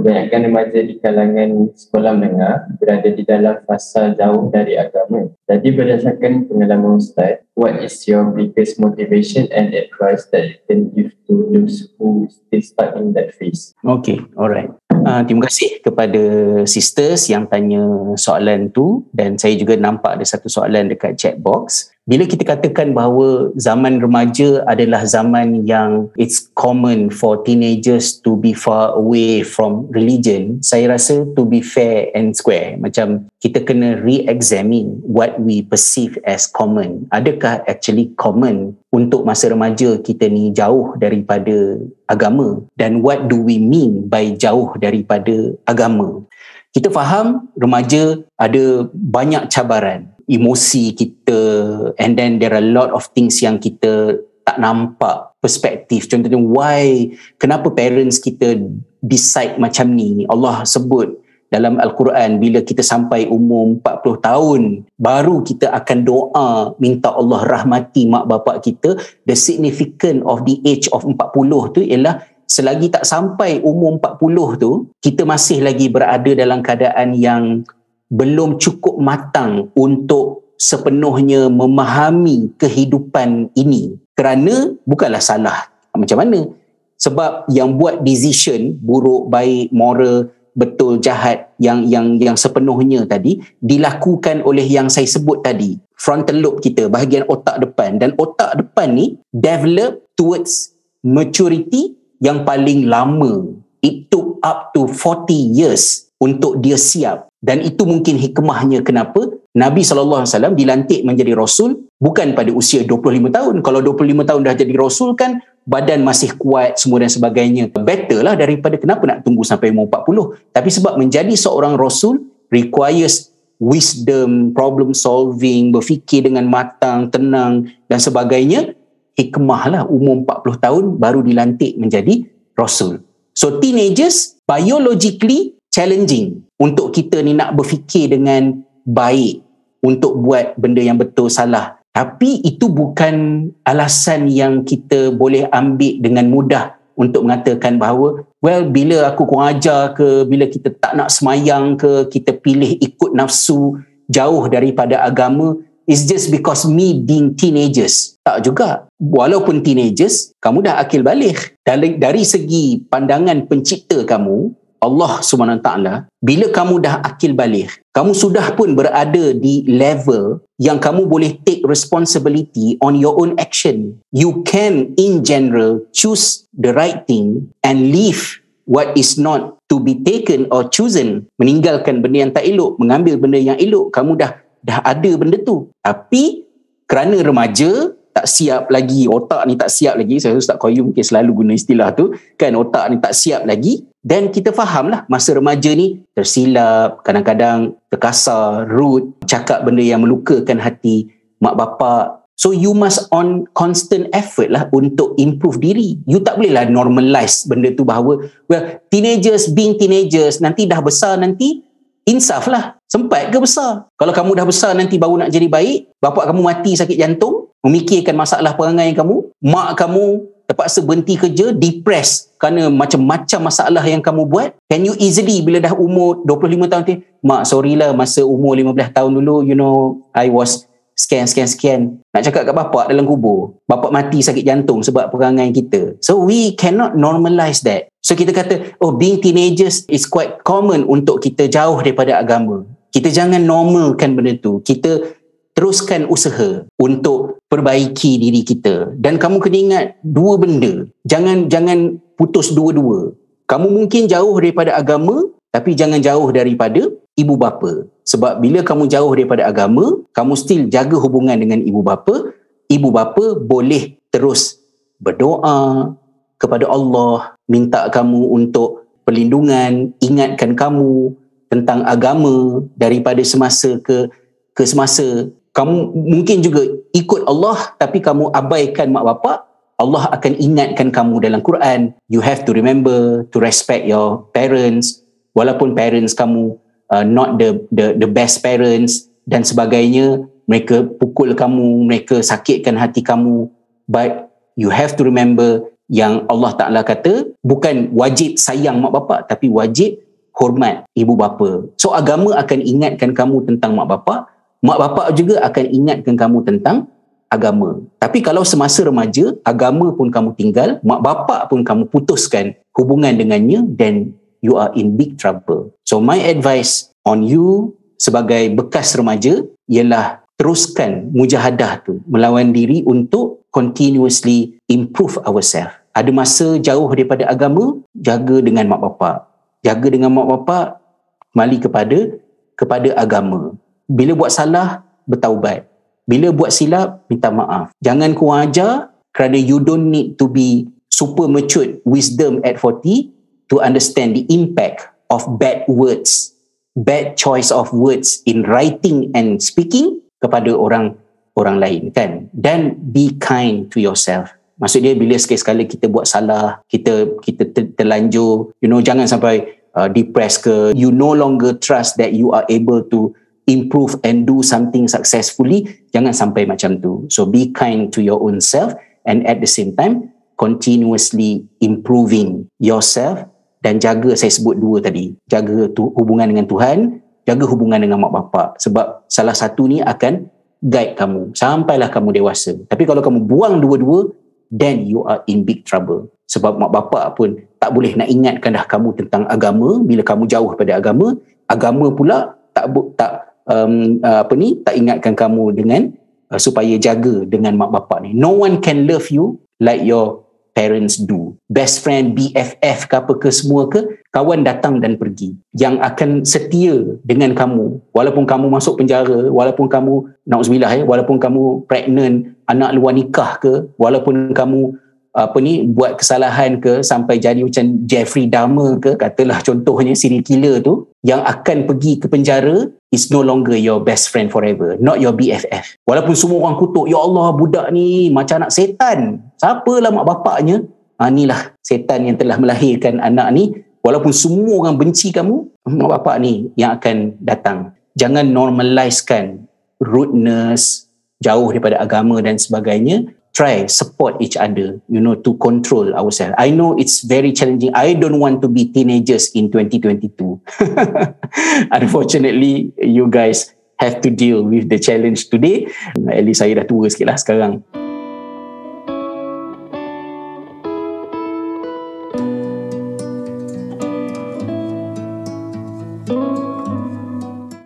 kebanyakan remaja di kalangan sekolah menengah berada di dalam fasa jauh dari agama. Jadi berdasarkan pengalaman Ustaz, what is your biggest motivation and advice that you can give to those who still stuck in that phase? Okay, alright. Uh, terima kasih kepada sisters yang tanya soalan tu dan saya juga nampak ada satu soalan dekat chat box bila kita katakan bahawa zaman remaja adalah zaman yang it's common for teenagers to be far away from religion saya rasa to be fair and square. Macam kita kena re-examine what we perceive as common. Adakah actually common untuk masa remaja kita ni jauh daripada agama? Dan what do we mean by jauh daripada agama? Kita faham remaja ada banyak cabaran emosi kita and then there are a lot of things yang kita tak nampak perspektif. Contohnya why kenapa parents kita decide macam ni? Allah sebut dalam Al-Quran bila kita sampai umur 40 tahun baru kita akan doa minta Allah rahmati mak bapak kita. The significant of the age of 40 tu ialah selagi tak sampai umur 40 tu kita masih lagi berada dalam keadaan yang belum cukup matang untuk sepenuhnya memahami kehidupan ini. Kerana bukanlah salah macam mana. Sebab yang buat decision buruk baik moral betul jahat yang yang yang sepenuhnya tadi dilakukan oleh yang saya sebut tadi. Frontal lobe kita bahagian otak depan. Dan otak depan ni develop towards maturity yang paling lama. It took up to 40 years untuk dia siap dan itu mungkin hikmahnya kenapa Nabi SAW dilantik menjadi Rasul bukan pada usia 25 tahun. Kalau 25 tahun dah jadi Rasul kan badan masih kuat semua dan sebagainya. Better lah daripada kenapa nak tunggu sampai umur 40. Tapi sebab menjadi seorang Rasul requires wisdom, problem solving, berfikir dengan matang, tenang dan sebagainya. Hikmah lah umur 40 tahun baru dilantik menjadi Rasul. So teenagers biologically challenging untuk kita ni nak berfikir dengan baik untuk buat benda yang betul salah. Tapi itu bukan alasan yang kita boleh ambil dengan mudah untuk mengatakan bahawa well bila aku kurang ajar ke bila kita tak nak semayang ke kita pilih ikut nafsu jauh daripada agama is just because me being teenagers. Tak juga. Walaupun teenagers kamu dah akil balik. Dari, dari segi pandangan pencipta kamu Allah SWT bila kamu dah akil balik kamu sudah pun berada di level yang kamu boleh take responsibility on your own action. You can in general choose the right thing and leave what is not to be taken or chosen. Meninggalkan benda yang tak elok mengambil benda yang elok kamu dah dah ada benda tu. Tapi kerana remaja tak siap lagi otak ni tak siap lagi saya Ustaz Qayyum mungkin selalu guna istilah tu kan otak ni tak siap lagi dan kita faham lah masa remaja ni tersilap kadang-kadang terkasar rude cakap benda yang melukakan hati mak bapak. So you must on constant effort lah untuk improve diri. You tak boleh lah normalize benda tu bahawa well teenagers being teenagers nanti dah besar nanti insaf lah. Sempat ke besar? Kalau kamu dah besar nanti baru nak jadi baik bapak kamu mati sakit jantung memikirkan masalah perangai kamu mak kamu terpaksa berhenti kerja depressed kerana macam-macam masalah yang kamu buat. Can you easily bila dah umur 25 tahun tu mak sorry lah masa umur 15 tahun dulu you know I was scan scan scan. Nak cakap kat bapak dalam kubur bapak mati sakit jantung sebab perangai kita. So we cannot normalize that. So kita kata oh being teenagers is quite common untuk kita jauh daripada agama. Kita jangan normalkan benda tu. Kita teruskan usaha untuk perbaiki diri kita. Dan kamu kena ingat dua benda. Jangan jangan putus dua-dua. Kamu mungkin jauh daripada agama tapi jangan jauh daripada ibu bapa. Sebab bila kamu jauh daripada agama kamu still jaga hubungan dengan ibu bapa. Ibu bapa boleh terus berdoa kepada Allah minta kamu untuk perlindungan ingatkan kamu tentang agama daripada semasa ke ke semasa kamu mungkin juga ikut Allah tapi kamu abaikan mak bapak Allah akan ingatkan kamu dalam Quran. You have to remember to respect your parents. Walaupun parents kamu uh, not the the the best parents dan sebagainya mereka pukul kamu mereka sakitkan hati kamu. But you have to remember yang Allah Ta'ala kata bukan wajib sayang mak bapak tapi wajib hormat ibu bapa. So agama akan ingatkan kamu tentang mak bapak, mak bapak juga akan ingatkan kamu tentang agama. Tapi kalau semasa remaja, agama pun kamu tinggal, mak bapak pun kamu putuskan hubungan dengannya, then you are in big trouble. So my advice on you sebagai bekas remaja ialah teruskan mujahadah tu melawan diri untuk continuously improve ourselves ada masa jauh daripada agama jaga dengan mak bapak jaga dengan mak bapak kembali kepada kepada agama bila buat salah bertaubat. Bila buat silap minta maaf. Jangan kurang ajar kerana you don't need to be super mature wisdom at 40 to understand the impact of bad words bad choice of words in writing and speaking kepada orang orang lain kan? Dan be kind to yourself. Maksud dia bila sekali-sekala kita buat salah, kita kita terlanjur, you know jangan sampai uh, depressed ke, you no longer trust that you are able to improve and do something successfully, jangan sampai macam tu. So be kind to your own self and at the same time continuously improving yourself dan jaga saya sebut dua tadi, jaga tu hubungan dengan Tuhan, jaga hubungan dengan mak bapak sebab salah satu ni akan guide kamu sampailah kamu dewasa. Tapi kalau kamu buang dua-dua, then you are in big trouble sebab mak bapak pun tak boleh nak ingatkan dah kamu tentang agama bila kamu jauh pada agama agama pula tak tak um, apa ni tak ingatkan kamu dengan uh, supaya jaga dengan mak bapak ni. No one can love you like your parents do. Best friend BFF ke apa ke semua ke kawan datang dan pergi. Yang akan setia dengan kamu. Walaupun kamu masuk penjara walaupun kamu nauzubillah ya walaupun kamu pregnant anak luar nikah ke walaupun kamu apa ni buat kesalahan ke sampai jadi macam Jeffrey Dahmer ke katalah contohnya serial killer tu yang akan pergi ke penjara is no longer your best friend forever not your BFF walaupun semua orang kutuk ya Allah budak ni macam anak setan. Siapalah mak bapaknya? Ha, inilah setan yang telah melahirkan anak ni. Walaupun semua orang benci kamu mak bapak ni yang akan datang. Jangan normalizekan rudeness jauh daripada agama dan sebagainya try support each other you know to control ourselves. I know it's very challenging. I don't want to be teenagers in 2022 unfortunately you guys have to deal with the challenge today. At least saya dah tua sikit lah sekarang